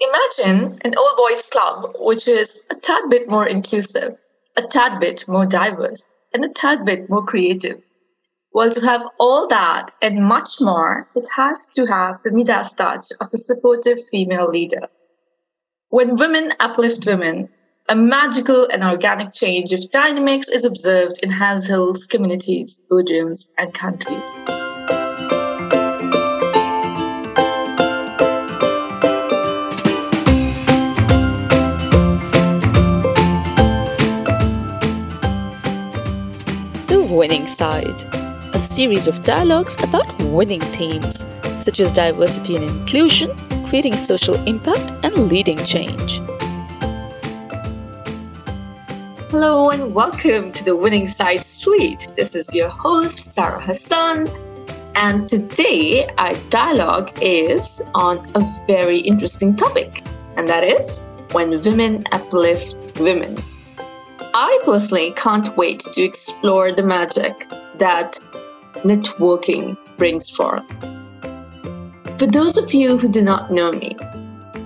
imagine an all boys club, which is a tad bit more inclusive, a tad bit more diverse, and a tad bit more creative. Well, to have all that and much more, it has to have the Midas touch of a supportive female leader. When women uplift women, a magical and organic change of dynamics is observed in households, communities, boardrooms, and countries. Winning Side, a series of dialogues about winning themes such as diversity and inclusion, creating social impact, and leading change. Hello and welcome to the Winning Side Suite. This is your host, Sara Hasan, and today our dialogue is on a very interesting topic, and that is when women uplift women. I personally can't wait to explore the magic that networking brings forth. For those of you who do not know me,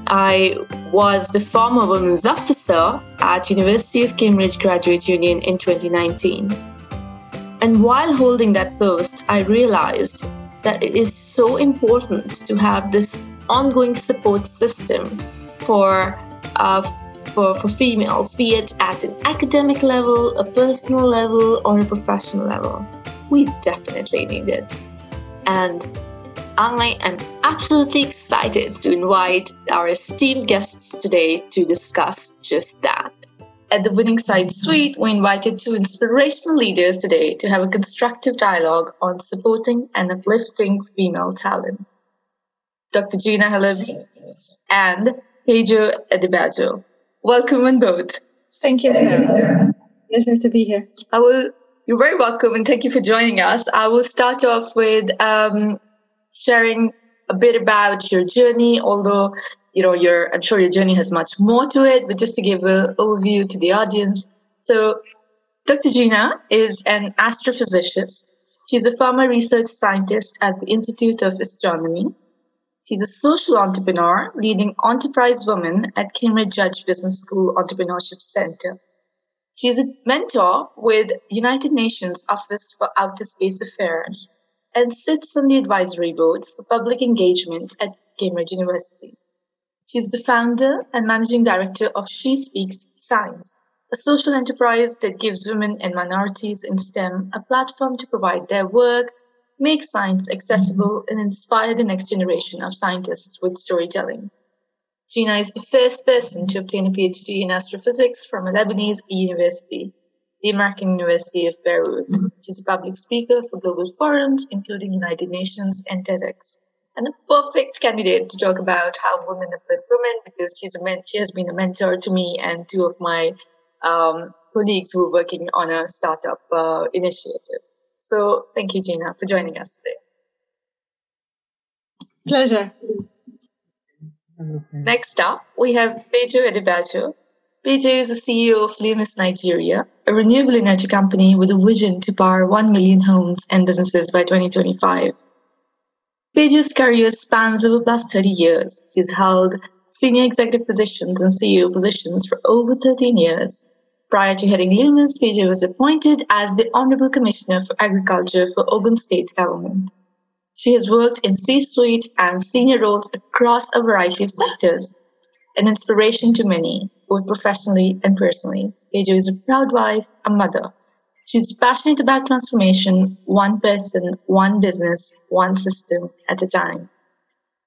I was the former women's officer at University of Cambridge Graduate Union in 2019. And while holding that post, I realized that it is so important to have this ongoing support system for, uh, for, for females, be it at an academic level, a personal level, or a professional level. We definitely need it. And I am absolutely excited to invite our esteemed guests today to discuss just that. At the Winning Side Suite, we invited two inspirational leaders today to have a constructive dialogue on supporting and uplifting female talent. Dr. Ghina Halabi and Peju Adebajo. Welcome on both. Thank you, Sarah. Pleasure to be here. I will. You're very welcome, and thank you for joining us. I will start off with um, sharing a bit about your journey, although you know your I'm sure your journey has much more to it, but just to give an overview to the audience. So Dr. Ghina is an astrophysicist. She's a former research scientist at the Institute of Astronomy. She's a social entrepreneur leading Enterprise Women at Cambridge Judge Business School Entrepreneurship Center. She's a mentor with United Nations Office for Outer Space Affairs and sits on the advisory board for public engagement at Cambridge University. She's the founder and managing director of She Speaks Science, a social enterprise that gives women and minorities in STEM a platform to provide their work, make science accessible, and inspire the next generation of scientists with storytelling. Ghina is the first person to obtain a PhD in astrophysics from a Lebanese university the American University of Beirut. Mm-hmm. She's a public speaker for global forums, including United Nations and TEDx, and a perfect candidate to talk about how women uplift women because she's a men- she has been a mentor to me and two of my um, colleagues who are working on a startup uh, initiative. So thank you, Ghina, for joining us today. Pleasure. Next up, we have Peju Adebajo, Peju is the CEO of Lumos Nigeria, a renewable energy company with a vision to power 1 million homes and businesses by 2025. Peju's career spans over plus 30 years. He's held senior executive positions and CEO positions for over 13 years. Prior to heading Lumos, Peju was appointed as the Honorable Commissioner for Agriculture for Ogun State Government. She has worked in C-suite and senior roles across a variety of sectors, an inspiration to many, both professionally and personally. Peju is a proud wife, a mother. She's passionate about transformation, one person, one business, one system at a time.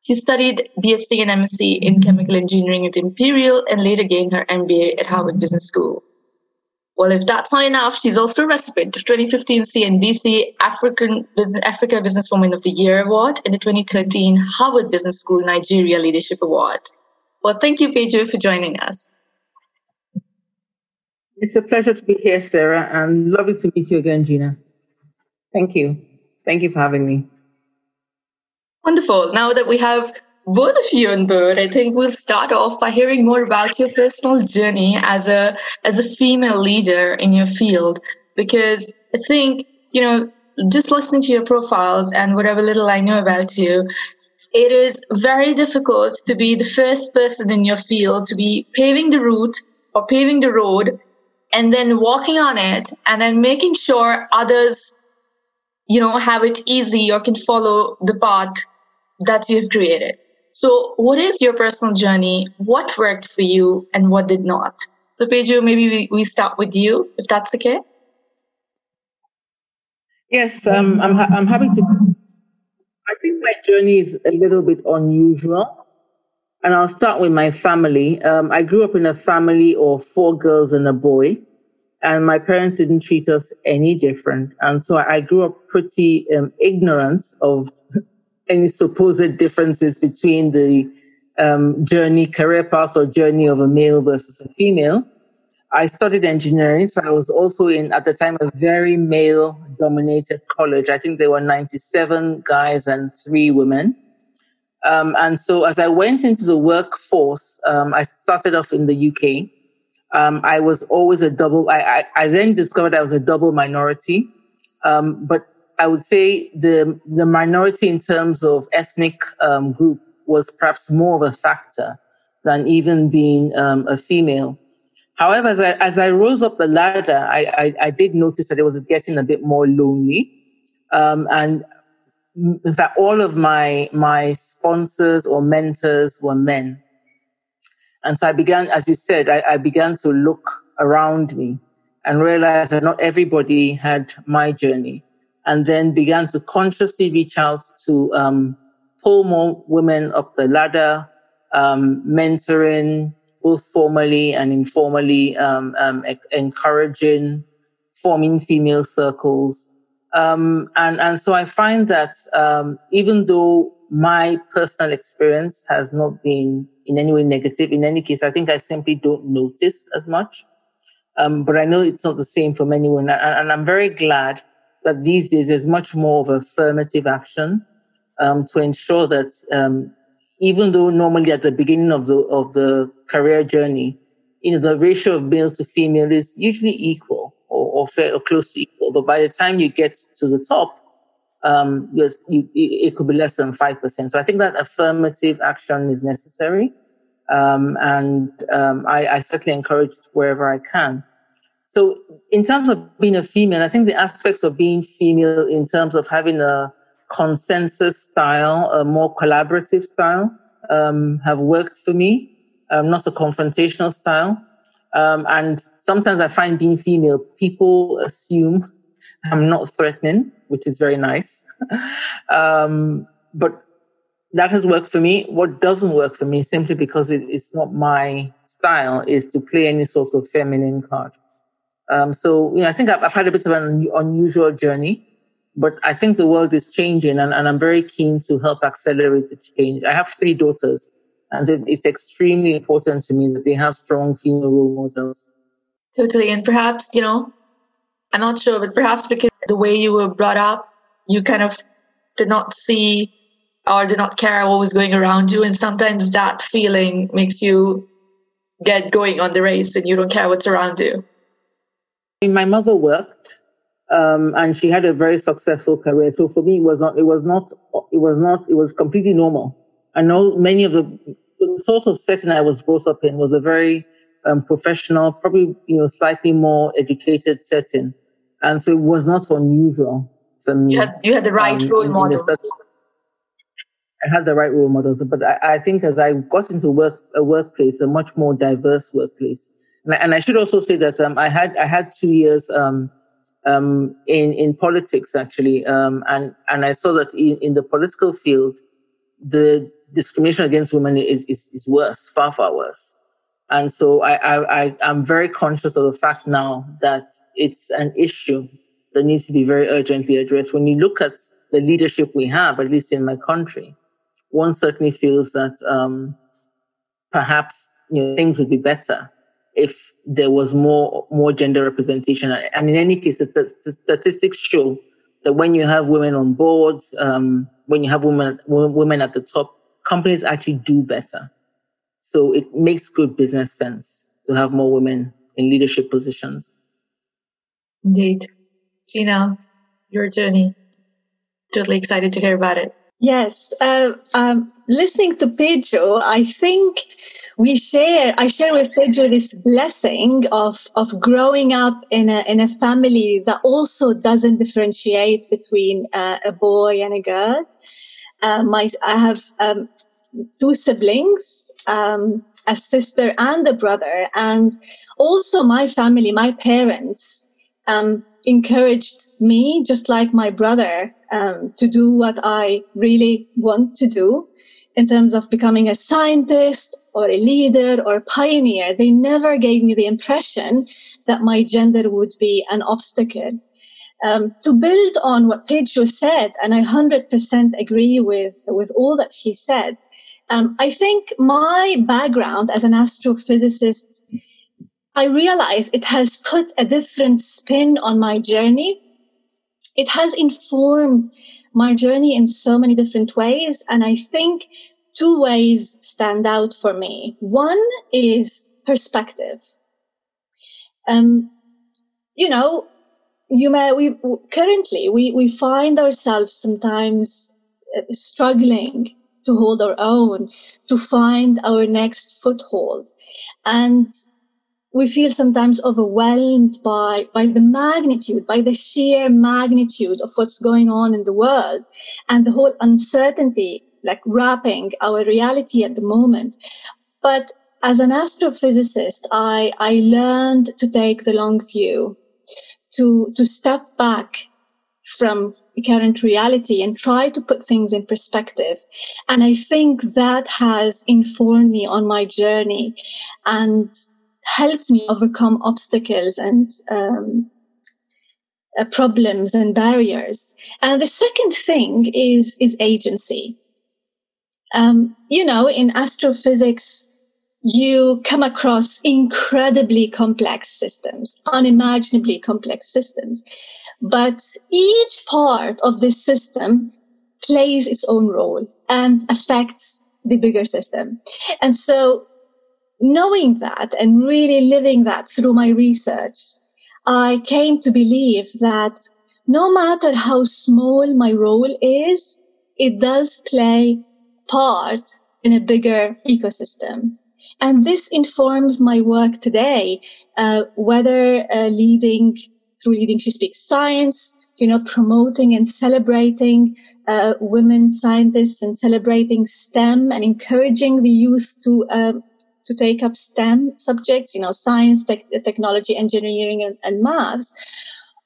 She studied BSc and MSc in chemical engineering at Imperial and later gained her MBA at Harvard Business School. Well, if that's not enough, she's also a recipient of 2015 CNBC African Business, Africa Businesswoman of the Year Award and the 2013 Harvard Business School Nigeria Leadership Award. Well, thank you, Peju, for joining us. It's a pleasure to be here, Sarah, and lovely to meet you again, Ghina. Thank you. Thank you for having me. Wonderful. Now that we have both of you on board, I think we'll start off by hearing more about your personal journey as a as a female leader in your field. Because I think, you know, just listening to your profiles and whatever little I know about you, it is very difficult to be the first person in your field to be paving the route or paving the road and then walking on it and then making sure others you know have it easy or can follow the path that you've created so what is your personal journey what worked for you and what did not so Peju, maybe we, we start with you if that's okay yes um, I'm, ha- I'm happy to i think my journey is a little bit unusual and I'll start with my family. Um, I grew up in a family of four girls and a boy, and my parents didn't treat us any different. And so I grew up pretty um, ignorant of any supposed differences between the um, journey, career path, or journey of a male versus a female. I studied engineering, so I was also in, at the time, a very male dominated college. I think there were 97 guys and three women. Um, and so as I went into the workforce, um, I started off in the UK. Um, I was always a double, I, I, I, then discovered I was a double minority. Um, but I would say the, the minority in terms of ethnic um, group was perhaps more of a factor than even being um, a female. However, as I, as I rose up the ladder, I, I, I did notice that it was getting a bit more lonely. and in fact, all of my my sponsors or mentors were men. And so I began, as you said, I, I began to look around me and realize that not everybody had my journey. And then began to consciously reach out to um, pull more women up the ladder, um, mentoring, both formally and informally, um, um encouraging, forming female circles, um, and, and so I find that um, even though my personal experience has not been in any way negative, in any case, I think I simply don't notice as much. Um, but I know it's not the same for many women. And, and, I'm very glad that these days there's much more of affirmative action um, to ensure that um, even though normally at the beginning of the of the career journey, you know, the ratio of male to female is usually equal or, fair, or close to equal. But by the time you get to the top, um, you, it could be less than 5%. So I think that affirmative action is necessary. Um, and um, I, I, certainly encourage wherever I can. So in terms of being a female, I think the aspects of being female in terms of having a consensus style, a more collaborative style, um, have worked for me, um, not a confrontational style. Um, and sometimes I find being female, people assume I'm not threatening, which is very nice. um, but that has worked for me. What doesn't work for me, simply because it, it's not my style, is to play any sort of feminine card. Um, so, you know, I think I've, I've, had a bit of an unusual journey, but I think the world is changing and, and I'm very keen to help accelerate the change. I have three daughters. And it's, it's extremely important to me that they have strong female role models. Totally. And perhaps, you know, I'm not sure, but perhaps because the way you were brought up, you kind of did not see or did not care what was going around you. And sometimes that feeling makes you get going on the race and you don't care what's around you. My mother worked um, and she had a very successful career. So for me, it was not, it was not, it was not, it was completely normal. I know many of the, the sort of setting I was brought up in was a very um, professional, probably you know slightly more educated setting, and so it was not unusual for me. You had, you had the right um, role models. I had the right role models, but I, I, think as I got into work a workplace, a much more diverse workplace, and I, and I should also say that um, I had I had two years um, um, in in politics actually, um, and and I saw that in, in the political field, the discrimination against women is, is, is worse, far, far worse. And so I, I, I, am very conscious of the fact now that it's an issue that needs to be very urgently addressed. When you look at the leadership we have, at least in my country, one certainly feels that um, perhaps you know, things would be better if there was more more gender representation. And in any case, the, the statistics show that when you have women on boards, um, when you have women women at the top, companies actually do better. So it makes good business sense to have more women in leadership positions. Indeed. Ghina, your journey. Totally excited to hear about it. Yes. Uh, um, listening to Peju, I think we share, I share with Peju this blessing of, of growing up in a, in a family that also doesn't differentiate between uh, a boy and a girl. Uh, my, I have um, two siblings, um, a sister and a brother, and also my family, my parents, um, encouraged me, just like my brother, um, to do what I really want to do in terms of becoming a scientist or a leader or pioneer. They never gave me the impression that my gender would be an obstacle. Um, to build on what Peju said, and I 100% agree with, with all that she said, um, I think my background as an astrophysicist, I realize it has put a different spin on my journey it has informed my journey in so many different ways. And I think two ways stand out for me. One is perspective. Um, you know, you may, we currently, we, we find ourselves sometimes uh, struggling to hold our own, to find our next foothold. And we feel sometimes overwhelmed by, by the magnitude, by the sheer magnitude of what's going on in the world and the whole uncertainty, like wrapping our reality at the moment. But as an astrophysicist, I, I learned to take the long view, to, to step back from the current reality and try to put things in perspective. And I think that has informed me on my journey. And helped me overcome obstacles and um, uh, problems and barriers. And the second thing is is agency. Um, you know, in astrophysics, you come across incredibly complex systems, unimaginably complex systems. But each part of this system plays its own role and affects the bigger system. And so knowing that and really living that through my research, I came to believe that no matter how small my role is, it does play part in a bigger ecosystem. And this informs my work today, uh, whether uh, leading through Leading She Speaks Science, you know, promoting and celebrating uh, women scientists and celebrating STEM and encouraging the youth to um, to take up STEM subjects, you know, science, te- technology, engineering, and, and maths,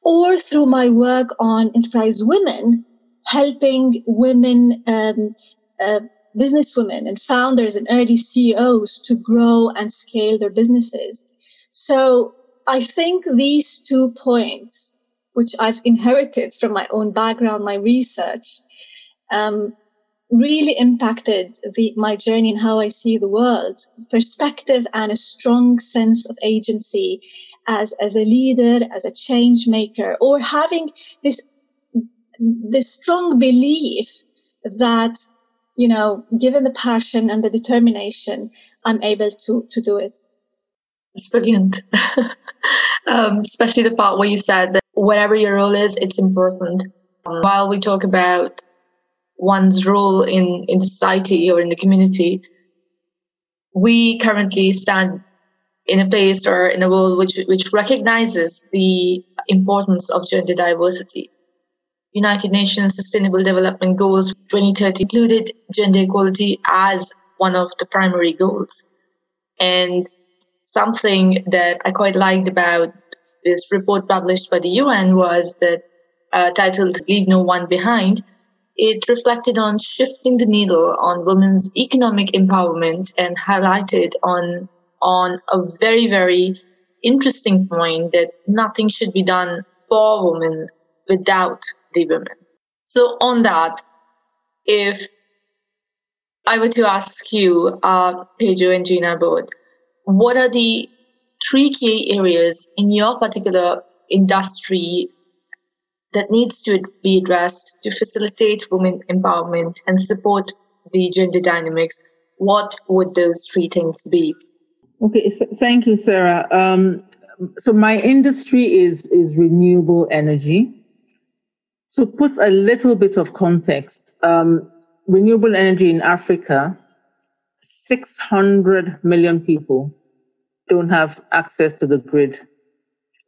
or through my work on enterprise women, helping women, um, uh, businesswomen and founders and early CEOs to grow and scale their businesses. So I think these two points, which I've inherited from my own background, my research, um, really impacted the, my journey and how I see the world. Perspective and a strong sense of agency as, as a leader, as a change maker, or having this, this strong belief that, you know, given the passion and the determination, I'm able to, to do it. It's brilliant. um, especially the part where you said that whatever your role is, it's important. While we talk about one's role in, in society or in the community, we currently stand in a place or in a world which, which recognizes the importance of gender diversity. United Nations Sustainable Development Goals 2030 included gender equality as one of the primary goals. And something that I quite liked about this report published by the UN was that uh, titled Leave No One Behind, it reflected on shifting the needle on women's economic empowerment and highlighted on on a very very interesting point that nothing should be done for women without the women. So on that, if I were to ask you, uh, Peju and Ghina both, what are the three key areas in your particular industry that needs to be addressed to facilitate women empowerment and support the gender dynamics, what would those three things be? Okay, thank you, Sarah. Um, so my industry is is renewable energy. So put a little bit of context. Um, renewable energy in Africa, 600 million people don't have access to the grid.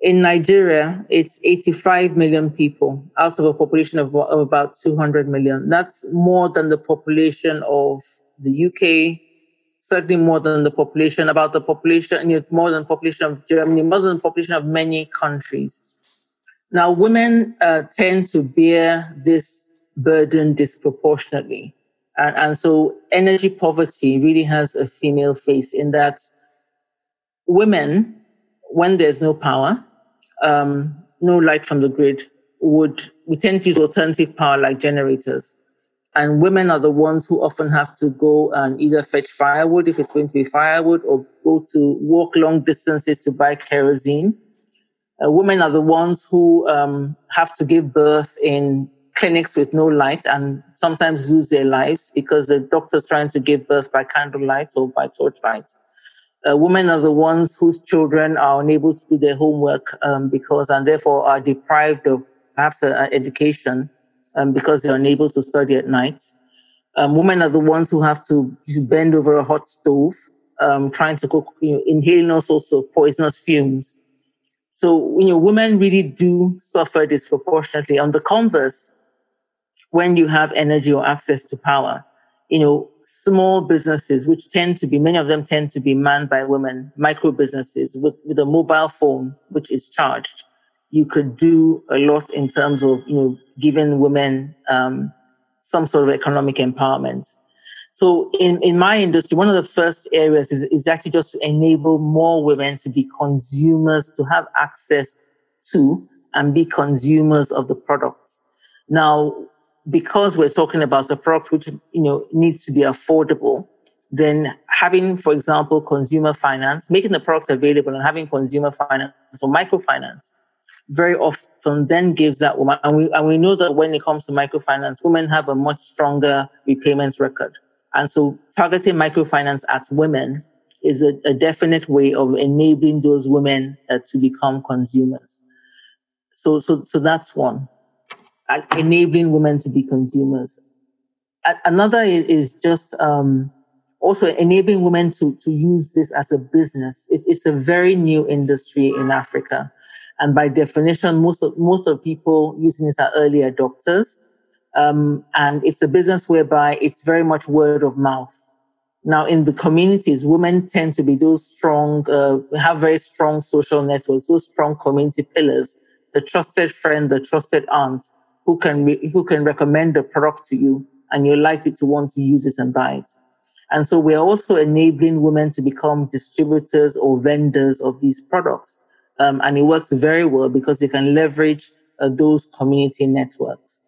In Nigeria, it's 85 million people out of a population of, of about 200 million. That's more than the population of the UK, certainly more than the population, about the population, more than the population of Germany, more than the population of many countries. Now, women uh, tend to bear this burden disproportionately. And, and so energy poverty really has a female face in that women, when there's no power, um, no light from the grid, would we tend to use alternative power like generators. And women are the ones who often have to go and either fetch firewood if it's going to be firewood or go to walk long distances to buy kerosene. Uh, women are the ones who um, have to give birth in clinics with no light and sometimes lose their lives because the doctor's trying to give birth by candlelight or by torchlight. Uh, women are the ones whose children are unable to do their homework um, because and therefore are deprived of perhaps an education um, because they're unable to study at night. Um, women are the ones who have to, to bend over a hot stove, um, trying to cook, you know, inhaling all sorts of poisonous fumes. So, you know, women really do suffer disproportionately. On the converse, when you have energy or access to power, you know, small businesses, which tend to be, many of them tend to be manned by women, micro businesses with, with a mobile phone, which is charged, you could do a lot in terms of, you know, giving women um, some sort of economic empowerment. So in, in my industry, one of the first areas is, is actually just to enable more women to be consumers, to have access to and be consumers of the products. Now, because we're talking about a product which you know needs to be affordable, then having, for example, consumer finance, making the product available and having consumer finance or microfinance very often then gives that woman, and we, and we know that when it comes to microfinance, women have a much stronger repayments record. And so targeting microfinance at women is a, a definite way of enabling those women uh, to become consumers. So, so, so that's one enabling women to be consumers. Another is just um, also enabling women to, to use this as a business. It, it's a very new industry in Africa. And by definition, most of, most of people using this are early adopters. Um, and it's a business whereby it's very much word of mouth. Now, in the communities, women tend to be those strong, uh, have very strong social networks, those strong community pillars, the trusted friend, the trusted aunt, who can re- who can recommend a product to you, and you're likely to want to use it and buy it. And so we're also enabling women to become distributors or vendors of these products. Um, and it works very well because they can leverage uh, those community networks.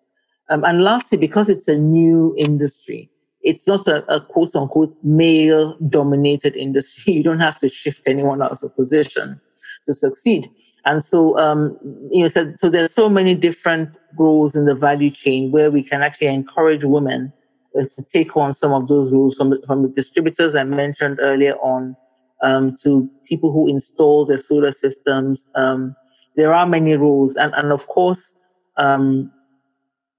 Um, and lastly, because it's a new industry, it's not a, a quote unquote male dominated industry. You don't have to shift anyone out of position to succeed. And so, um, you know, so, so there's so many different roles in the value chain where we can actually encourage women uh, to take on some of those roles from from the distributors I mentioned earlier on um, to people who install the solar systems. Um, there are many roles, and and of course, um,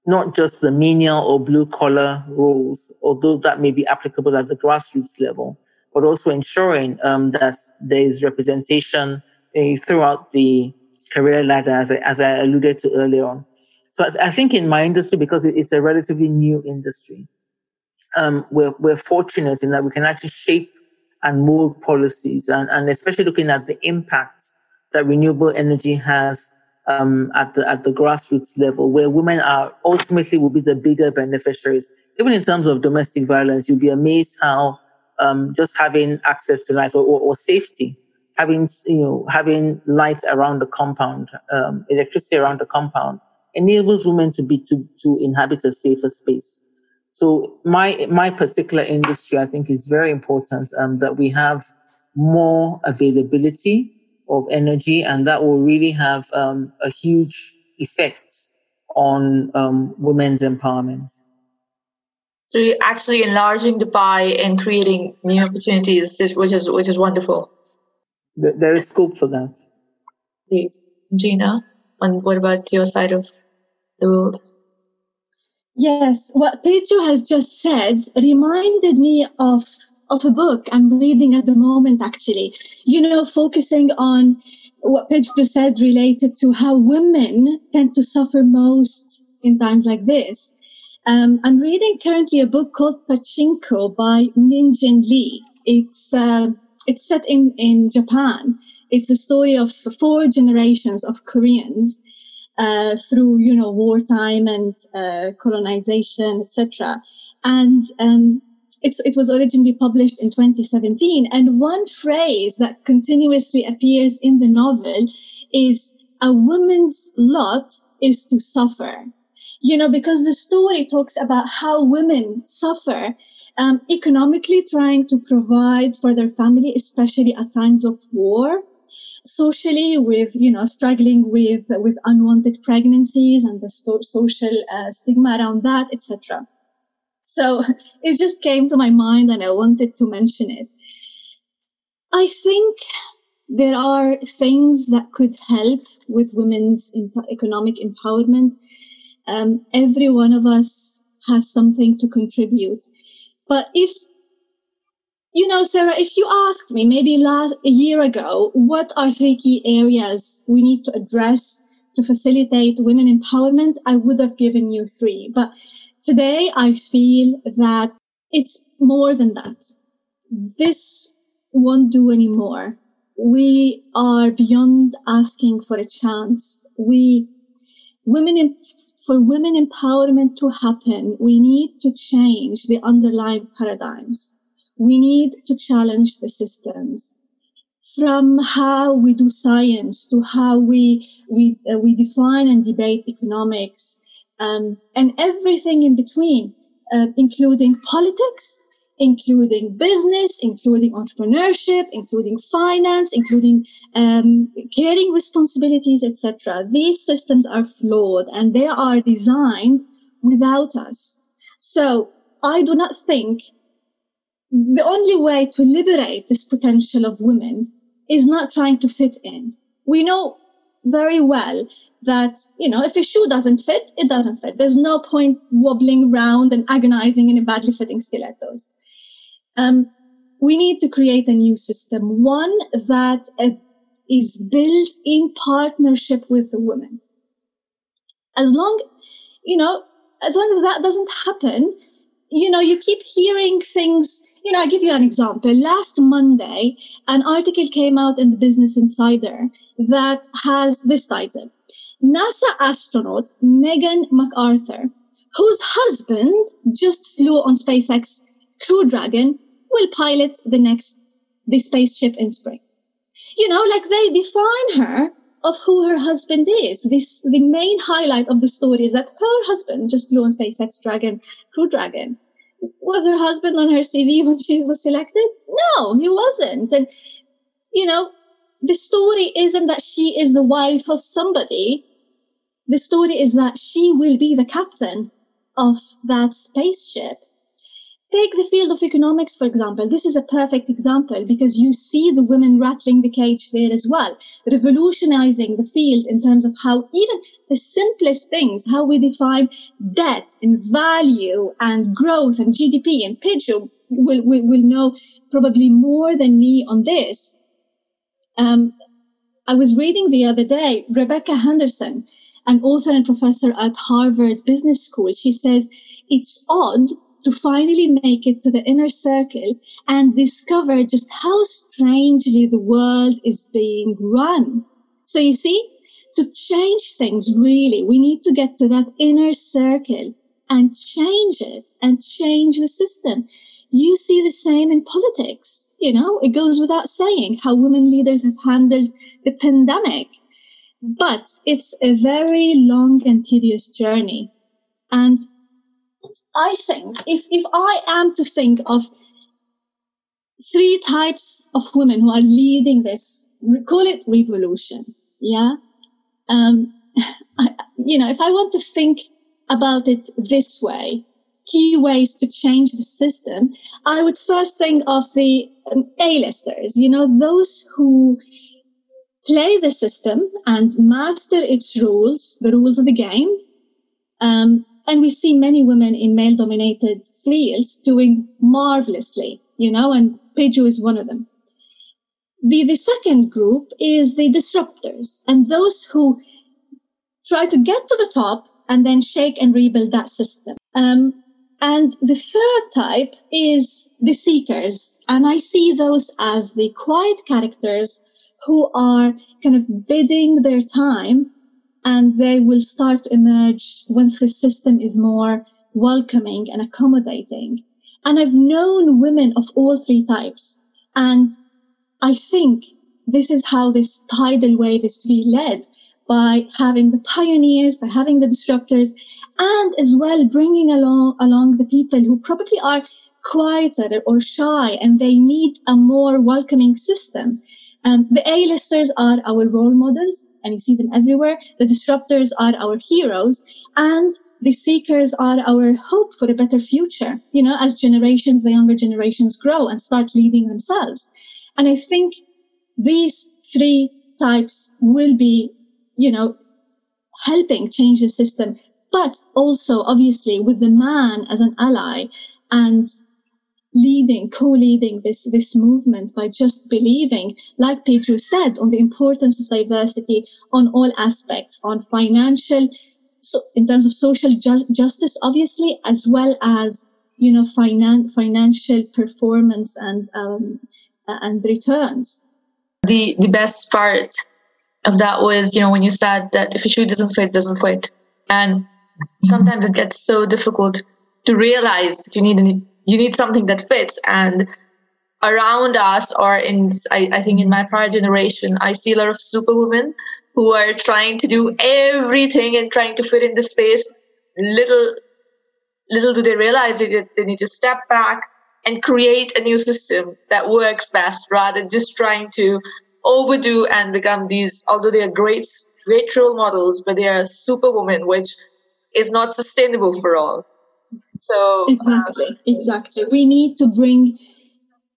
not just the menial or blue collar roles, although that may be applicable at the grassroots level, but also ensuring um, that there is representation uh, throughout the career ladder, as I, as I alluded to earlier on. So I, I think in my industry, because it's a relatively new industry, um, we're, we're fortunate in that we can actually shape and mold policies, and, and especially looking at the impact that renewable energy has um, at the at the grassroots level, where women are ultimately will be the bigger beneficiaries. Even in terms of domestic violence, you'll be amazed how um, just having access to light or, or, or safety having you know having lights around the compound, um, electricity around the compound enables women to be to to inhabit a safer space. So my my particular industry, I think, is very important um, that we have more availability of energy, and that will really have um, a huge effect on um, women's empowerment. So you're actually enlarging the pie and creating new opportunities, which is which is wonderful there is scope for that. Indeed. Ghina, and what about your side of the world? Yes, what Peju has just said reminded me of of a book I'm reading at the moment, actually. You know, focusing on what Peju said related to how women tend to suffer most in times like this. Um, I'm reading currently a book called Pachinko by Min Jin Lee. It's uh, it's set in in Japan. It's the story of four generations of Koreans uh, through you know wartime and uh, colonization, etc. And um, it was originally published in 2017. And one phrase that continuously appears in the novel is a woman's lot is to suffer. You know, because the story talks about how women suffer um, economically trying to provide for their family, especially at times of war socially with you know struggling with with unwanted pregnancies and the sto- social uh, stigma around that etc so it just came to my mind and i wanted to mention it. I think there are things that could help with women's economic empowerment. Um, every one of us has something to contribute. But if you know, Sarah, if you asked me maybe last a year ago, what are three key areas we need to address to facilitate women empowerment, I would have given you three. But today I feel that it's more than that. This won't do anymore. We are beyond asking for a chance. We, women, for women empowerment to happen, we need to change the underlying paradigms we need to challenge the systems from how we do science to how we we uh, we define and debate economics um, and everything in between, uh, including politics, including business, including entrepreneurship, including finance, including um, caring responsibilities, etc. These systems are flawed and they are designed without us. So I do not think the only way to liberate this potential of women is not trying to fit in. We know very well that, you know, if a shoe doesn't fit, it doesn't fit. There's no point wobbling around and agonizing in a badly fitting stilettos. Um, we need to create a new system, one that uh, is built in partnership with the women. As long, you know, as long as that doesn't happen, you know, you keep hearing things you know, I'll give you an example. Last Monday, an article came out in the Business Insider that has this title NASA astronaut Megan McArthur, whose husband just flew on SpaceX Crew Dragon, will pilot the next the spaceship in spring. You know, like they define her of who her husband is. This the main highlight of the story is that her husband just flew on SpaceX Dragon Crew Dragon was her husband on her CV when she was selected? No, he wasn't. And, you know, the story isn't that she is the wife of somebody. The story is that she will be the captain of that spaceship. Take the field of economics, for example. This is a perfect example because you see the women rattling the cage there as well, revolutionizing the field in terms of how even the simplest things, how we define debt and value and growth and GDP. And Peju will, will, will know probably more than me on this. Um, I was reading the other day, Rebecca Henderson, an author and professor at Harvard Business School. She says, it's odd to finally make it to the inner circle and discover just how strangely the world is being run. So you see, to change things really, we need to get to that inner circle and change it and change the system. You see the same in politics. You know, it goes without saying how women leaders have handled the pandemic. But it's a very long and tedious journey. And I think if, if I am to think of three types of women who are leading this, call it revolution, yeah? Um, I, you know, if I want to think about it this way, key ways to change the system, I would first think of the um, A-listers, you know, those who play the system and master its rules, the rules of the game, um, and we see many women in male dominated fields doing marvelously, you know, and Peju is one of them. The, the second group is the disruptors and those who try to get to the top and then shake and rebuild that system. Um, and the third type is the seekers. And I see those as the quiet characters who are kind of bidding their time and they will start emerge once the system is more welcoming and accommodating. And I've known women of all three types. And I think this is how this tidal wave is to be led by having the pioneers, by having the disruptors, and as well bringing along, along the people who probably are quieter or shy and they need a more welcoming system. Um, the A-listers are our role models and you see them everywhere. The disruptors are our heroes and the seekers are our hope for a better future, you know, as generations, the younger generations grow and start leading themselves. And I think these three types will be, you know, helping change the system, but also obviously with the man as an ally and leading, co-leading this, this movement by just believing, like Peju said, on the importance of diversity on all aspects, on financial, so in terms of social ju- justice, obviously, as well as, you know, finan- financial performance and, um, and returns. The, the best part of that was, you know, when you said that if a shoe doesn't fit, doesn't fit. And sometimes it gets so difficult to realize that you need a you need something that fits. And around us or in I, I, think in my prior generation i see a lot of superwomen who are trying to do everything and trying to fit in the space. Little little do they realize that they need to step back and create a new system that works best rather than just trying to overdo and become these although they are great great role models but they are superwoman which is not sustainable for all so exactly, um, exactly. We need to bring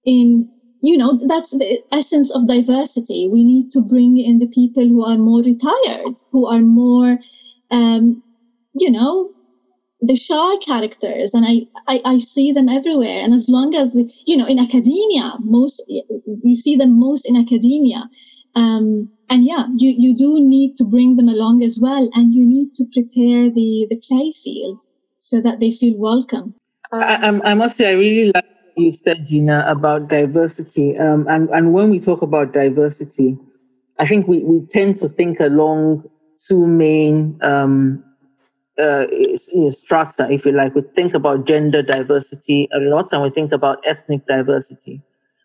in, you know, that's the essence of diversity. We need to bring in the people who are more retired, who are more, um, you know, the shy characters. And I, I, I see them everywhere. And as long as we, you know in academia most you see them most in academia. Um, and yeah you, you do need to bring them along as well. And you need to prepare the the play field so that they feel welcome. I, I, must say, I really like what you said, Ghina, about diversity. Um, and, and when we talk about diversity, I think we, we tend to think along two main um, uh, strata, if you like. We think about gender diversity a lot and we think about ethnic diversity.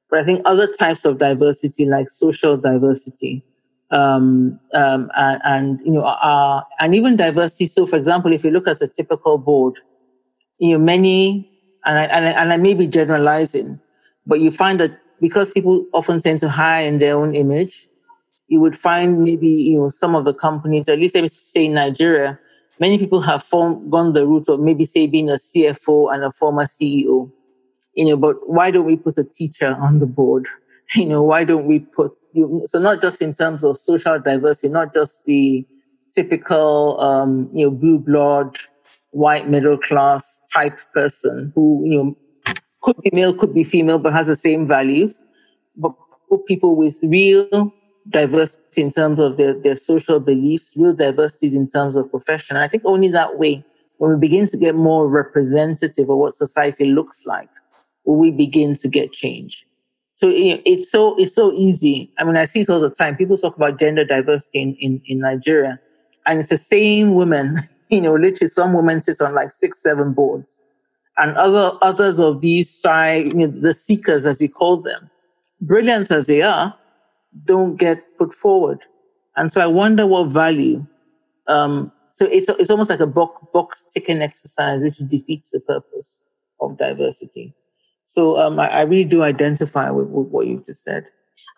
But I think other types of diversity, like social diversity, um, um, and, and, you know, and even diversity. So, for example, if you look at a typical board, you know, many, and I, and I, and I may be generalizing, but you find that because people often tend to hire in their own image, you would find maybe you know some of the companies, at least let me say in Nigeria, many people have formed, gone the route of maybe say being a CFO and a former CEO. You know, but why don't we put a teacher on the board? You know, why don't we put you, so not just in terms of social diversity, not just the typical, um, you know, blue blood, white middle class type person who, you know, could be male, could be female, but has the same values, but people with real diversity in terms of their, their social beliefs, real diversity in terms of profession. And I think only that way, when we begin to get more representative of what society looks like, will we begin to get change. So it's so it's so easy. I mean, I see it all the time. People talk about gender diversity in, in, in Nigeria, and it's the same women. You know, literally, some women sit on like six, seven boards, and other others of these shy, you know, the seekers, as you call them, brilliant as they are, don't get put forward. And so I wonder what value. Um, so it's it's almost like a box box ticking exercise, which defeats the purpose of diversity. So um, I, I, really do identify with, with what you've just said.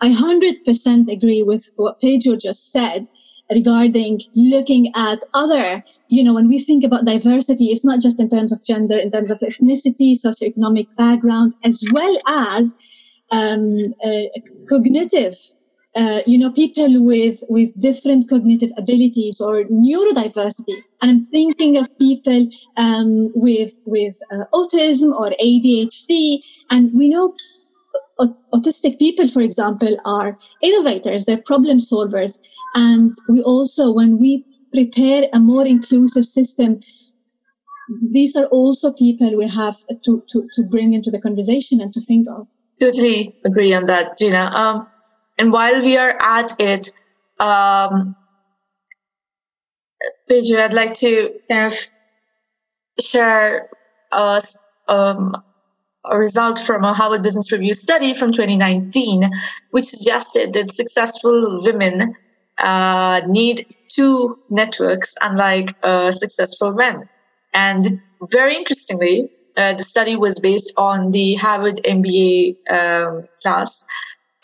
I 100% agree with what Peju just said regarding looking at other, you know, when we think about diversity, it's not just in terms of gender, in terms of ethnicity, socioeconomic background, as well as um, uh, cognitive uh, you know, people with, with different cognitive abilities or neurodiversity. And I'm thinking of people um, with, with uh, autism or ADHD. And we know autistic people, for example, are innovators, they're problem solvers. And we also, when we prepare a more inclusive system, these are also people we have to, to, to bring into the conversation and to think of. Totally agree on that, Ghina. Um, and while we are at it, um, Peju, I'd like to kind of share a, um, a result from a Harvard Business Review study from 2019, which suggested that successful women uh, need two networks, unlike uh, successful men. And very interestingly, uh, the study was based on the Harvard MBA um, class,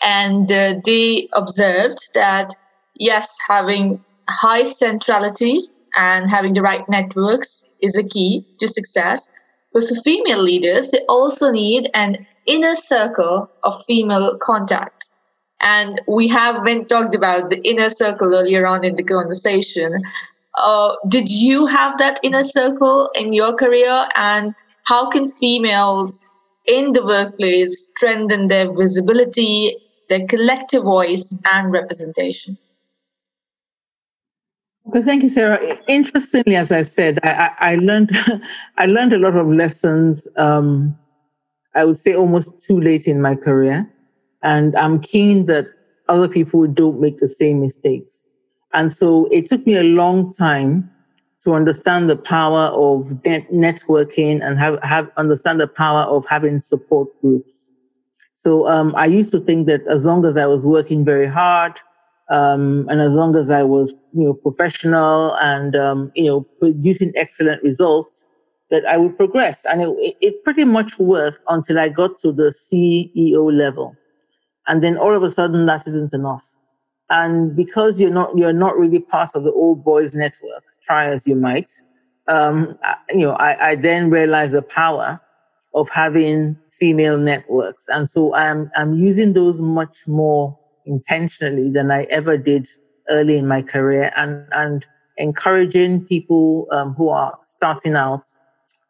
and uh, they observed that, yes, having high centrality and having the right networks is a key to success. But for female leaders, they also need an inner circle of female contacts. And we have been talked about the inner circle earlier on in the conversation. Uh, did you have that inner circle in your career? And how can females in the workplace strengthen their visibility their collective voice and representation. Okay, thank you, Sara. Interestingly, as I said, I, I, I learned I learned a lot of lessons. Um, I would say almost too late in my career, and I'm keen that other people don't make the same mistakes. And so it took me a long time to understand the power of networking and have, have understand the power of having support groups. So um, I used to think that as long as I was working very hard, um, and as long as I was, you know, professional and um, you know producing excellent results, that I would progress. And it, it pretty much worked until I got to the CEO level, and then all of a sudden that isn't enough. And because you're not you're not really part of the old boys network, try as you might, um, you know, I, I then realized the power of having female networks. And so I'm, I'm using those much more intentionally than I ever did early in my career and, and encouraging people um, who are starting out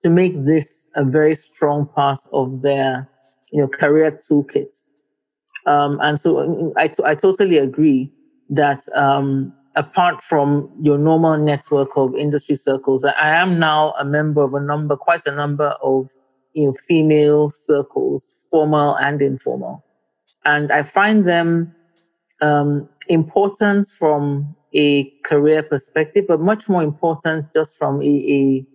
to make this a very strong part of their, you know, career toolkits. Um, and so I, I totally agree that, um, apart from your normal network of industry circles, I am now a member of a number, quite a number of know, female circles, formal and informal. And I find them um, important from a career perspective, but much more important just from a, a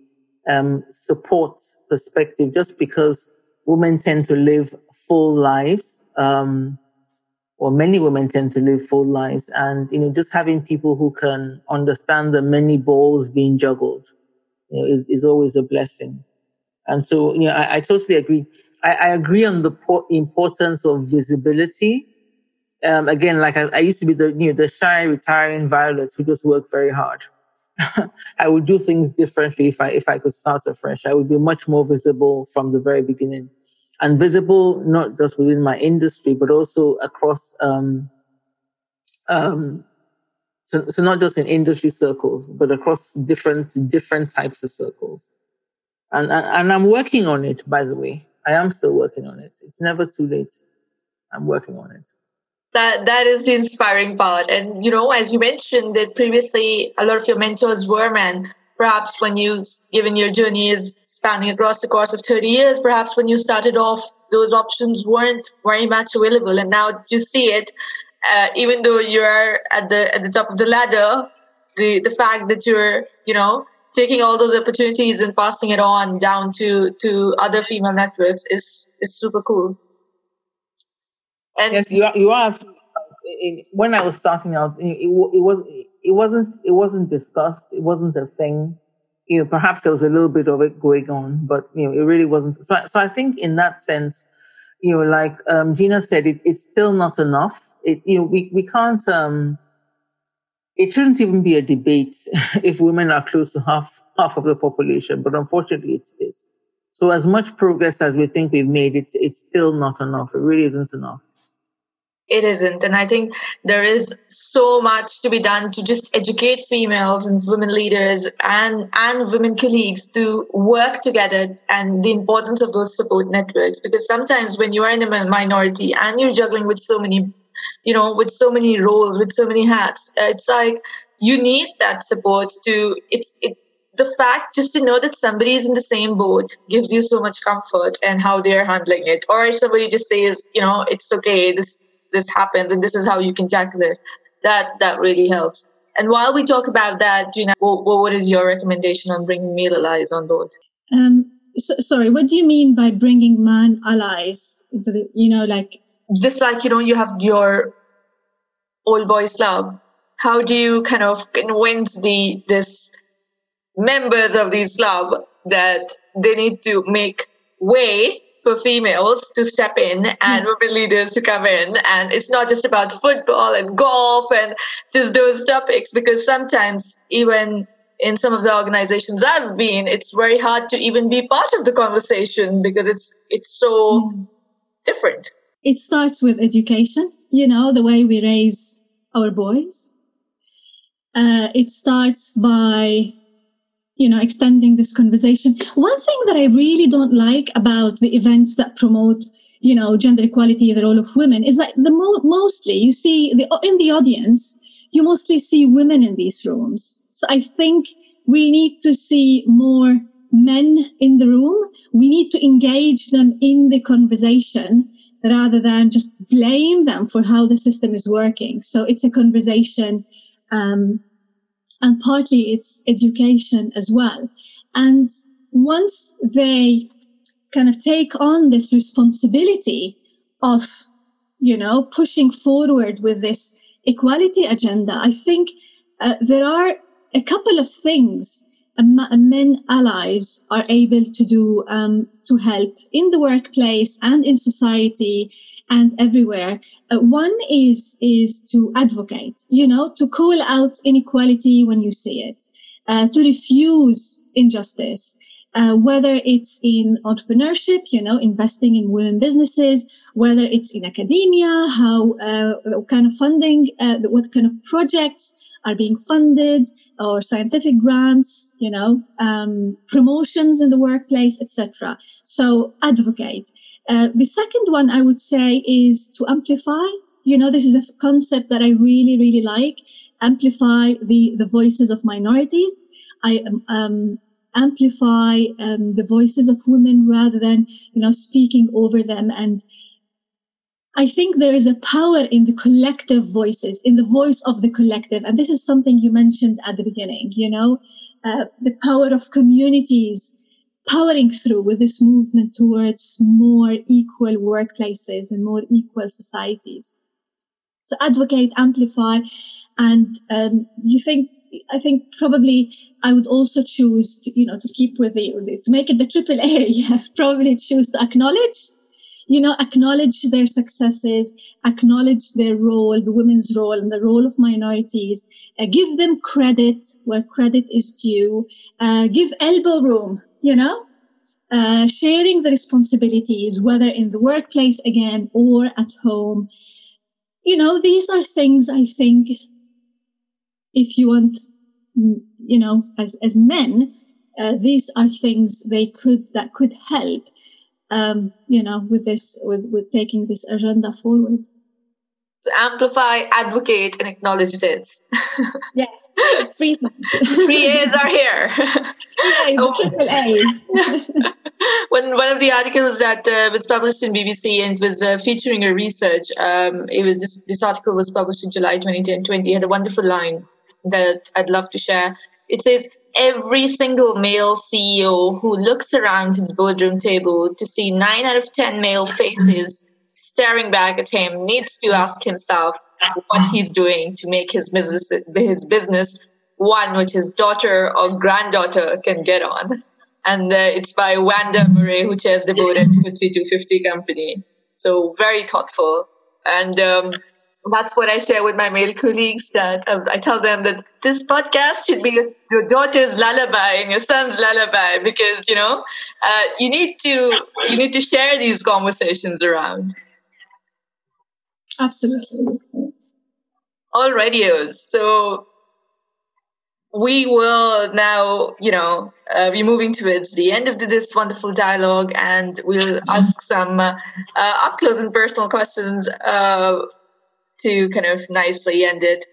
um, support perspective, just because women tend to live full lives, um, or many women tend to live full lives, and you know, just having people who can understand the many balls being juggled, you know, is, is always a blessing. And so, you know, I, I totally agree. I, I, agree on the po- importance of visibility. Um, again, like I, I, used to be the, you know, the shy, retiring violet who just worked very hard. I would do things differently if I, if I could start afresh. I would be much more visible from the very beginning and visible, not just within my industry, but also across, um, um, so, so not just in industry circles, but across different, different types of circles and, and, and I'm working on it. By the way, I am still working on it. It's never too late. I'm working on it. That that is the inspiring part, and you know, as you mentioned that previously, a lot of your mentors were men. Perhaps when you, given your journey is spanning across the course of 30 years, perhaps when you started off, those options weren't very much available, and now that you see it, uh, even though you're at the at the top of the ladder, the the fact that you're you know taking all those opportunities and passing it on down to to other female networks is is super cool. And yes, you are, you are. When I was starting out, it, it, was it wasn't it wasn't discussed. It wasn't a thing. You know, perhaps there was a little bit of it going on, but you know, it really wasn't. So, so I think in that sense, you know, like um, Ghina said, it, it's still not enough. It, you know, we we can't um, it shouldn't even be a debate if women are close to half half of the population, but unfortunately it is. So as much progress as we think we've made, it's it's still not enough. It really isn't enough. it isn't and i think there is so much to be done to just educate females and women leaders and and women colleagues to work together and the importance of those support networks because sometimes when you are in a minority and you're juggling with so many you know with so many roles with so many hats. It's like you need that support to it's it the fact just to know that somebody is in the same boat gives you so much comfort and how they're handling it. Or somebody just says you know it's okay this this happens and this is how you can tackle it that that really helps. And while we talk about that Ghina, what, what is your recommendation on bringing male allies on board? Um, so, sorry what do you mean by bringing man allies into the you know like just like you know you have your old boys club how do you kind of convince the this members of this club that they need to make way for females to step in and hmm. women leaders to come in. And it's not just about football and golf and just those topics, because sometimes, even in some of the organizations I've been, it's very hard to even be part of the conversation because it's it's so mm. different. It starts with education, you know, the way we raise our boys. Uh, it starts by you know extending this conversation. One thing that i really don't like about the events that promote you know gender equality the role of women is that the mo- mostly you see the in the audience you mostly see women in these rooms. So i think we need to see more men in the room. We need to engage them in the conversation rather than just blame them for how the system is working so it's a conversation um, and partly it's education as well. And once they kind of take on this responsibility of, you know, pushing forward with this equality agenda, I think uh, there are a couple of things men allies are able to do um, to help in the workplace and in society and everywhere. Uh, one is is to advocate, you know, to call out inequality when you see it, uh, to refuse injustice. Uh, whether it's in entrepreneurship, you know, investing in women businesses, whether it's in academia, how uh, what kind of funding, uh, what kind of projects are being funded or scientific grants, you know, um, promotions in the workplace, etc. So advocate. Uh, the second one I would say is to amplify. You know, this is a concept that I really, really like. Amplify the, the voices of minorities. I um, um amplify um, the voices of women rather than, you know, speaking over them and I think there is a power in the collective voices, in the voice of the collective. And this is something you mentioned at the beginning, you know, uh, the power of communities powering through with this movement towards more equal workplaces and more equal societies. So advocate, amplify, and um, you think I think probably I would also choose, to, you know, to keep with the, to make it the triple A, probably choose to acknowledge you know, acknowledge their successes, acknowledge their role, the women's role and the role of minorities, uh, give them credit where credit is due, uh, give elbow room, you know, uh, sharing the responsibilities, whether in the workplace again or at home. You know, these are things I think if you want, mm, you know, as, as men, uh, these are things they could, that could help um, you know, with this, with, with taking this agenda forward. To amplify, advocate, and acknowledge this. yes, three Three A's are here. A's, oh. triple A. when one of the articles that uh, was published in BBC and was uh, featuring a research, um, it was this, this article was published in July 2020. Had a wonderful line that I'd love to share. It says, every single male CEO who looks around his boardroom table to see nine out of 10 male faces staring back at him needs to ask himself what he's doing to make his business, his business one which his daughter or granddaughter can get on. And uh, it's by Wanda Murray, who chairs the board at 5250 company. So very thoughtful. And um, that's what I share with my male colleagues. That uh, I tell them that this podcast should be your daughter's lullaby and your son's lullaby because you know uh, you need to you need to share these conversations around. Absolutely. Alrighty, so we will now, you know, uh, be moving towards the end of this wonderful dialogue, and we'll ask some uh, up close and personal questions uh, to kind of nicely end it.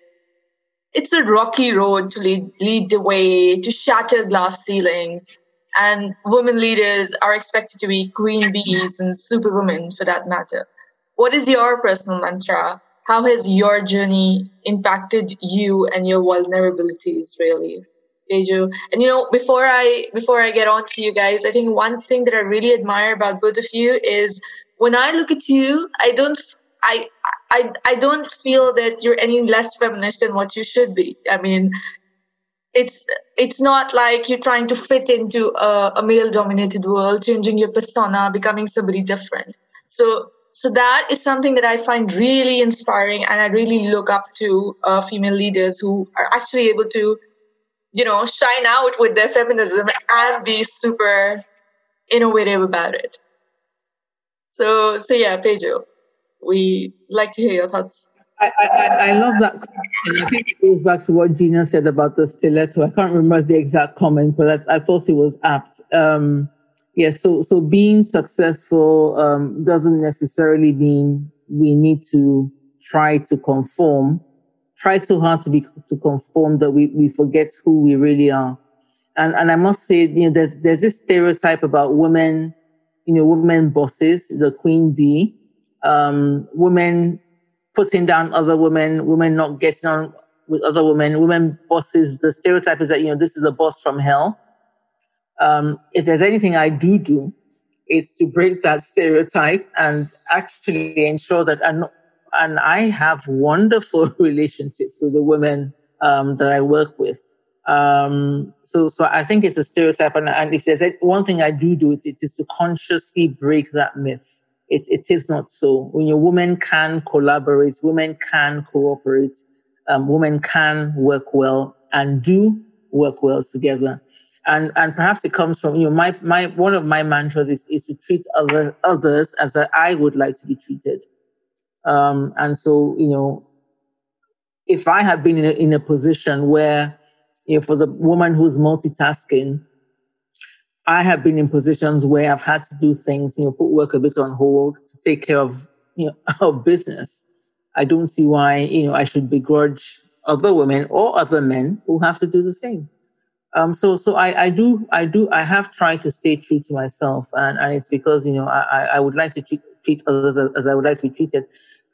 It's a rocky road to lead, lead the way to shatter glass ceilings, and women leaders are expected to be queen bees and superwomen for that matter. What is your personal mantra? How has your journey impacted you and your vulnerabilities really? Peju. And you know, before I before I get on to you guys, I think one thing that I really admire about both of you is when I look at you, I don't I I I don't feel that you're any less feminist than what you should be. I mean, it's it's not like you're trying to fit into a, a male dominated world, changing your persona, becoming somebody different. So so that is something that I find really inspiring, and I really look up to uh, female leaders who are actually able to, you know, shine out with their feminism and be super innovative about it. So, so yeah, Peju, we like to hear your thoughts. I, I, I love that question. I think it goes back to what Ghina said about the stiletto. I can't remember the exact comment, but I, I thought it was apt. Um, Yes, so so being successful um, doesn't necessarily mean we need to try to conform, try so hard to be to conform that we, we forget who we really are. And and I must say, you know, there's there's this stereotype about women, you know, women bosses, the queen bee, um, women putting down other women, women not getting on with other women, women bosses. The stereotype is that you know this is a boss from hell um, if there's anything I do do, it's to break that stereotype and actually ensure that and and I have wonderful relationships with the women um, that I work with. Um, so so I think it's a stereotype, and, and if there's one thing I do do, it, it is to consciously break that myth. It, it is not so. When your women can collaborate, women can cooperate, um, women can work well and do work well together and and perhaps it comes from you know my my one of my mantras is is to treat other others as I would like to be treated, um, and so you know if I have been in a, in a position where you know for the woman who's multitasking, I have been in positions where I've had to do things you know put work a bit on hold to take care of you know of business. I don't see why you know I should begrudge other women or other men who have to do the same. Um, so, so I, I do, I do, I have tried to stay true to myself, and, and it's because you know I, I would like to treat, treat others as, as I would like to be treated.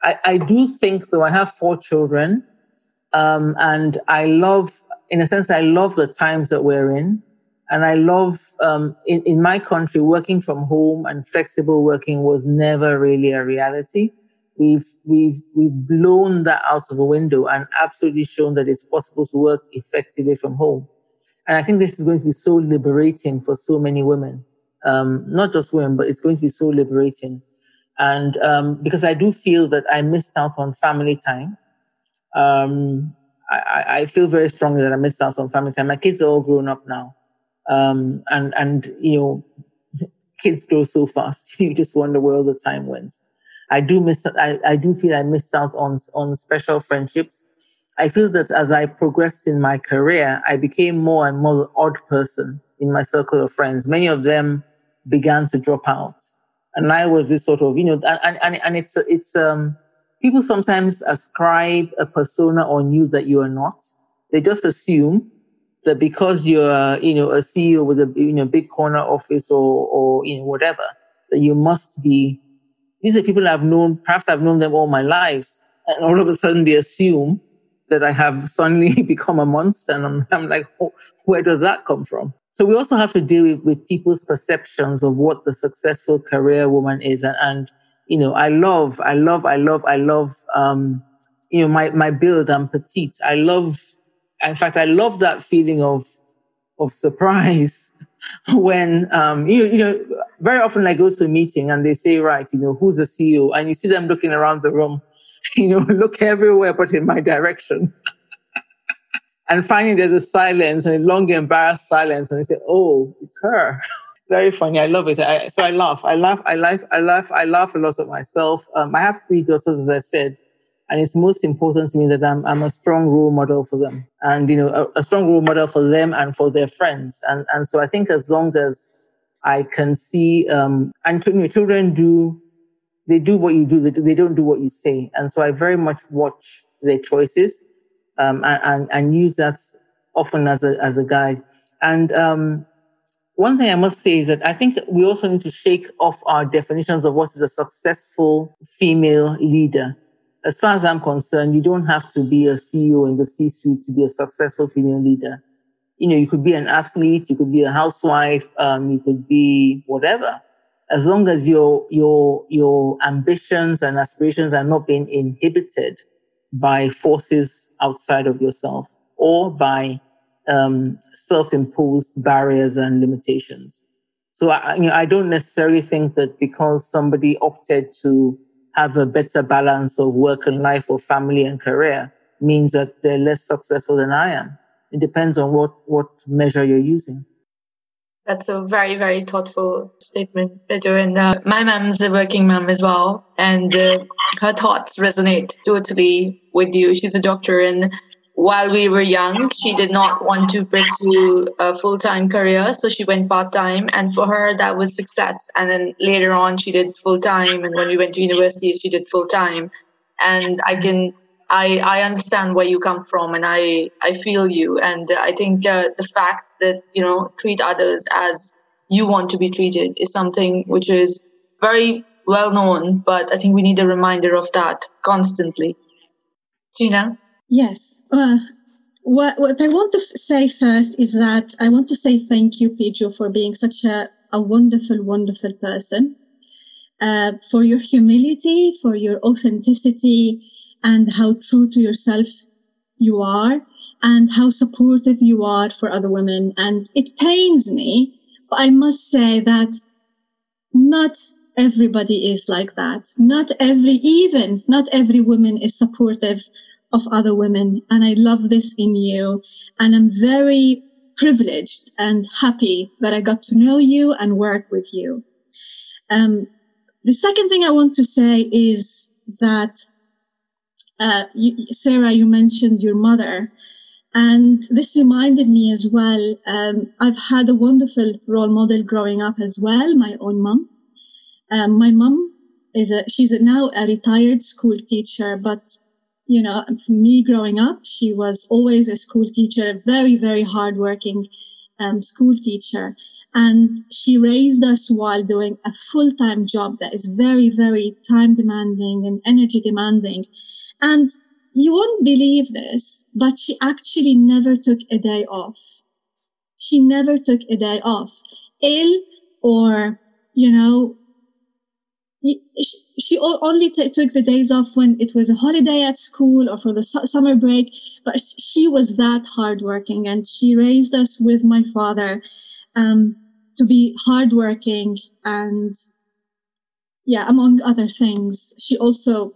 I, I do think though I have four children, um, and I love, in a sense, I love the times that we're in, and I love um, in in my country working from home and flexible working was never really a reality. We've we've we've blown that out of the window and absolutely shown that it's possible to work effectively from home. And I think this is going to be so liberating for so many women, um, not just women, but it's going to be so liberating. And um, because I do feel that I missed out on family time. Um, I, I, feel very strongly that I missed out on family time. My kids are all grown up now. Um, and, and, you know, kids grow so fast. You just wonder where all the time went. I do miss, I, I do feel I missed out on, on special friendships I feel that as I progressed in my career, I became more and more odd person in my circle of friends. Many of them began to drop out. And I was this sort of, you know, and, and, and it's, it's, um, people sometimes ascribe a persona on you that you are not. They just assume that because you're, you know, a CEO with a, you know, big corner office or, or, you know, whatever, that you must be, these are people I've known, perhaps I've known them all my lives. And all of a sudden they assume that I have suddenly become a monster. And I'm, I'm like, oh, where does that come from? So we also have to deal with, with people's perceptions of what the successful career woman is. And, and, you know, I love, I love, I love, I love, um, you know, my, my build, I'm petite. I love, in fact, I love that feeling of, of surprise when, um, you, you know, very often I go to a meeting and they say, right, you know, who's the CEO? And you see them looking around the room you know, look everywhere but in my direction. and finally, there's a silence and a long embarrassed silence and they say, oh, it's her. Very funny. I love it. I, so I laugh. I laugh. I laugh. I laugh. I laugh a lot at myself. Um, I have three daughters, as I said. And it's most important to me that I'm, I'm a strong role model for them and, you know, a, a strong role model for them and for their friends. And, and so I think as long as I can see, um, and you know, children do, they do what you do, they, they don't do what you say. And so I very much watch their choices um, and, and, and use that often as a, as a guide. And um, one thing I must say is that I think we also need to shake off our definitions of what is a successful female leader. As far as I'm concerned, you don't have to be a CEO in the C suite to be a successful female leader. You know, you could be an athlete, you could be a housewife, um, you could be whatever. As long as your, your, your ambitions and aspirations are not being inhibited by forces outside of yourself or by um, self-imposed barriers and limitations. So I, you know, I don't necessarily think that because somebody opted to have a better balance of work and life or family and career means that they're less successful than I am. It depends on what, what measure you're using. That's a very, very thoughtful statement, Peju. And uh, my mom's a working mom as well. And uh, her thoughts resonate totally with you. She's a doctor and while we were young, she did not want to pursue a full time career, so she went part time. And for her, that was success. And then later on, she did full time. And when we went to university, she did full time. And I can, I, I understand where you come from, and I, I feel you. And I think uh, the fact that you know treat others as you want to be treated is something which is very well known. But I think we need a reminder of that constantly. Ghina. Yes. Uh, what, what I want to f- say first is that I want to say thank you, Peju, for being such a, a wonderful, wonderful person, uh, for your humility, for your authenticity, and how true to yourself you are, and how supportive you are for other women. And it pains me, but I must say that not everybody is like that. Not every, even not every woman is supportive of other women. And I love this in you. And I'm very privileged and happy that I got to know you and work with you. Um, the second thing I want to say is that, uh, you, Sara, you mentioned your mother. And this reminded me as well. Um, I've had a wonderful role model growing up as well, my own mom. Um, my mom is a, she's a, now a retired school teacher, but you know, for me growing up, she was always a school teacher, very, very hardworking um, school teacher. And she raised us while doing a full time job that is very, very time demanding and energy demanding. And you won't believe this, but she actually never took a day off. She never took a day off, ill or, you know, she only t- took the days off when it was a holiday at school or for the su- summer break but she was that hardworking and she raised us with my father um, to be hardworking and yeah among other things she also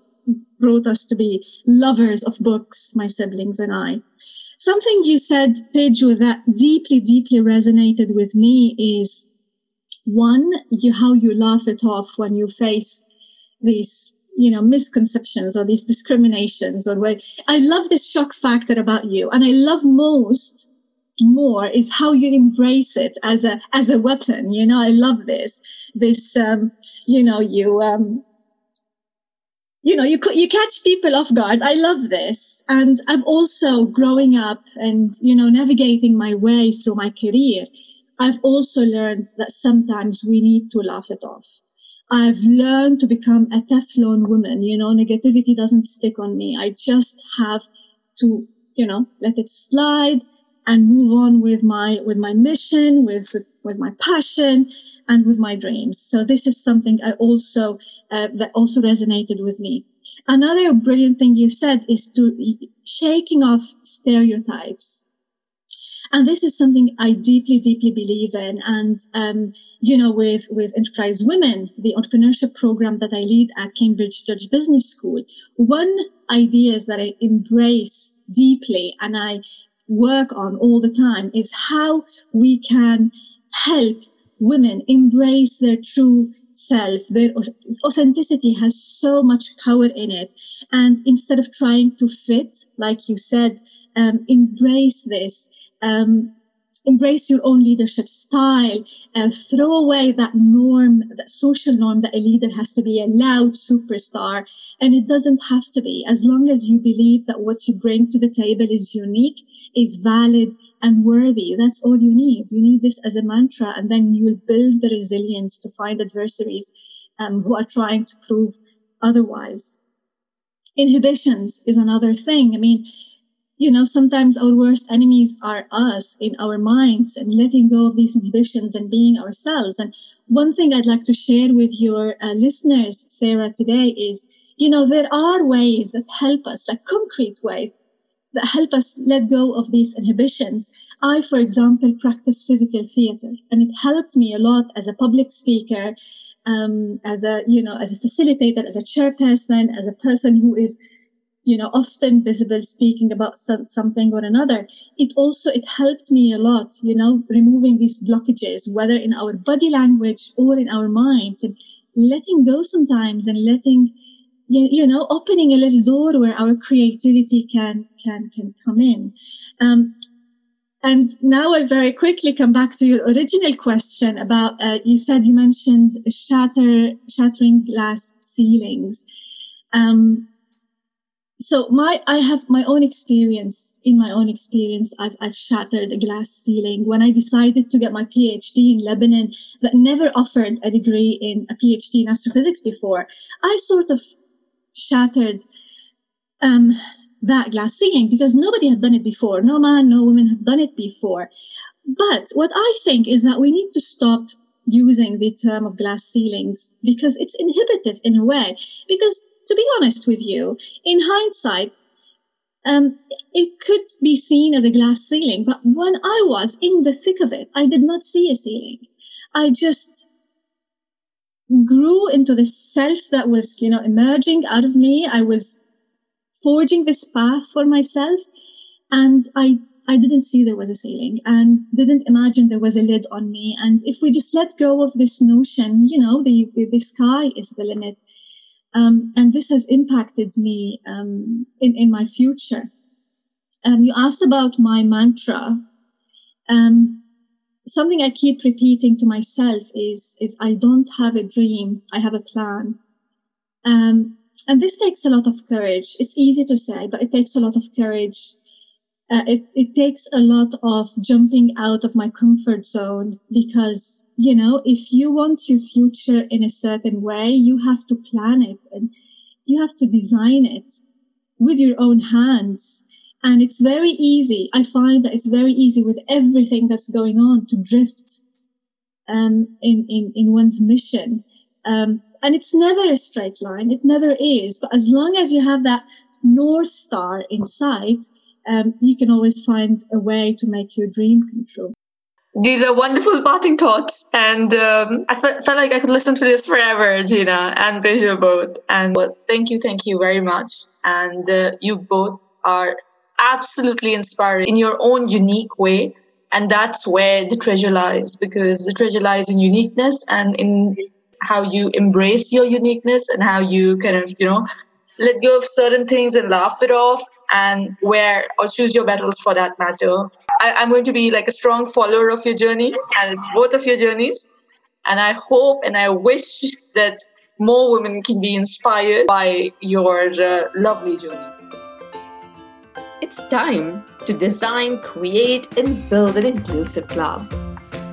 brought us to be lovers of books my siblings and i. Something you said Peju that deeply deeply resonated with me is one, you, how you laugh it off when you face these, you know, misconceptions or these discriminations or where I love this shock factor about you. And I love most more is how you embrace it as a, as a weapon. You know, I love this, this, um, you know, you, um, you know, you you catch people off guard. I love this, and I've also growing up and you know navigating my way through my career. I've also learned that sometimes we need to laugh it off. I've learned to become a Teflon woman. You know, negativity doesn't stick on me. I just have to, you know, let it slide and move on with my, with my mission, with, with my passion and with my dreams. So this is something I also, uh, that also resonated with me. Another brilliant thing you said is to shaking off stereotypes and this is something I deeply, deeply believe in. And, um, you know, with, with Enterprise Women, the entrepreneurship program that I lead at Cambridge Judge Business School, one idea is that I embrace deeply and I work on all the time is how we can help women embrace their true self, their authenticity has so much power in it. And instead of trying to fit, like you said, um, embrace this. Um, embrace your own leadership style and throw away that norm, that social norm that a leader has to be a loud superstar. And it doesn't have to be. As long as you believe that what you bring to the table is unique, is valid, and worthy. That's all you need. You need this as a mantra, and then you will build the resilience to find adversaries um, who are trying to prove otherwise. Inhibitions is another thing. I mean, you know, sometimes our worst enemies are us in our minds and letting go of these inhibitions and being ourselves. And one thing I'd like to share with your uh, listeners, Sara, today is, you know, there are ways that help us, like concrete ways that help us let go of these inhibitions. I, for example, practice physical theater, and it helped me a lot as a public speaker, um, as a you know, as a facilitator, as a chairperson, as a person who is you know often visible speaking about some, something or another it also it helped me a lot you know removing these blockages whether in our body language or in our minds and letting go sometimes and letting you know opening a little door where our creativity can can can come in um, and now I very quickly come back to your original question about uh, you said you mentioned shatter shattering glass ceilings. Um, so my I have my own experience. In my own experience, I've, I've shattered a glass ceiling when I decided to get my PhD in Lebanon that never offered a degree in a PhD in astrophysics before. I sort of shattered um, that glass ceiling because nobody had done it before. No man, no woman had done it before. But what I think is that we need to stop using the term of glass ceilings because it's inhibitive in a way. Because to be honest with you, in hindsight, um, it could be seen as a glass ceiling, but when I was in the thick of it, I did not see a ceiling. I just grew into the self that was, you know, emerging out of me. I was forging this path for myself. And I, I didn't see there was a ceiling and didn't imagine there was a lid on me. And if we just let go of this notion, you know, the, the, the sky is the limit. Um, and this has impacted me um, in, in my future. Um, you asked about my mantra. Um, something I keep repeating to myself is, is I don't have a dream, I have a plan. Um, and this takes a lot of courage. It's easy to say, but it takes a lot of courage. Uh, it, it takes a lot of jumping out of my comfort zone because, you know, if you want your future in a certain way, you have to plan it and you have to design it with your own hands. And it's very easy. I find that it's very easy with everything that's going on to drift um, in, in, in one's mission. Um, and it's never a straight line. It never is. But as long as you have that North Star in sight, um, you can always find a way to make your dream come true. These are wonderful parting thoughts, and um, I felt, felt like I could listen to this forever, Ghina and Peju both. And well, thank you, thank you very much. And uh, you both are absolutely inspiring in your own unique way, and that's where the treasure lies, because the treasure lies in uniqueness and in how you embrace your uniqueness and how you kind of you know let go of certain things and laugh it off and where or choose your battles for that matter. I, am going to be like a strong follower of your journey and both of your journeys. And i hope and i wish that more women can be inspired by your uh, lovely journey it's time to design create and build an inclusive club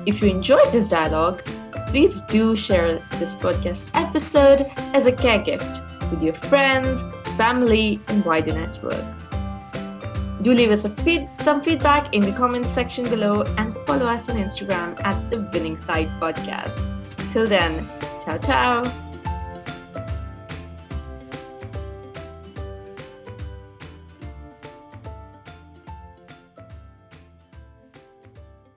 if you enjoyed this dialogue please do share this podcast episode as a care gift with your friends, family, and wider network. Do leave us feed, some feedback in the comments section below and follow us on Instagram at the Winning Side Podcast. Till then, ciao ciao.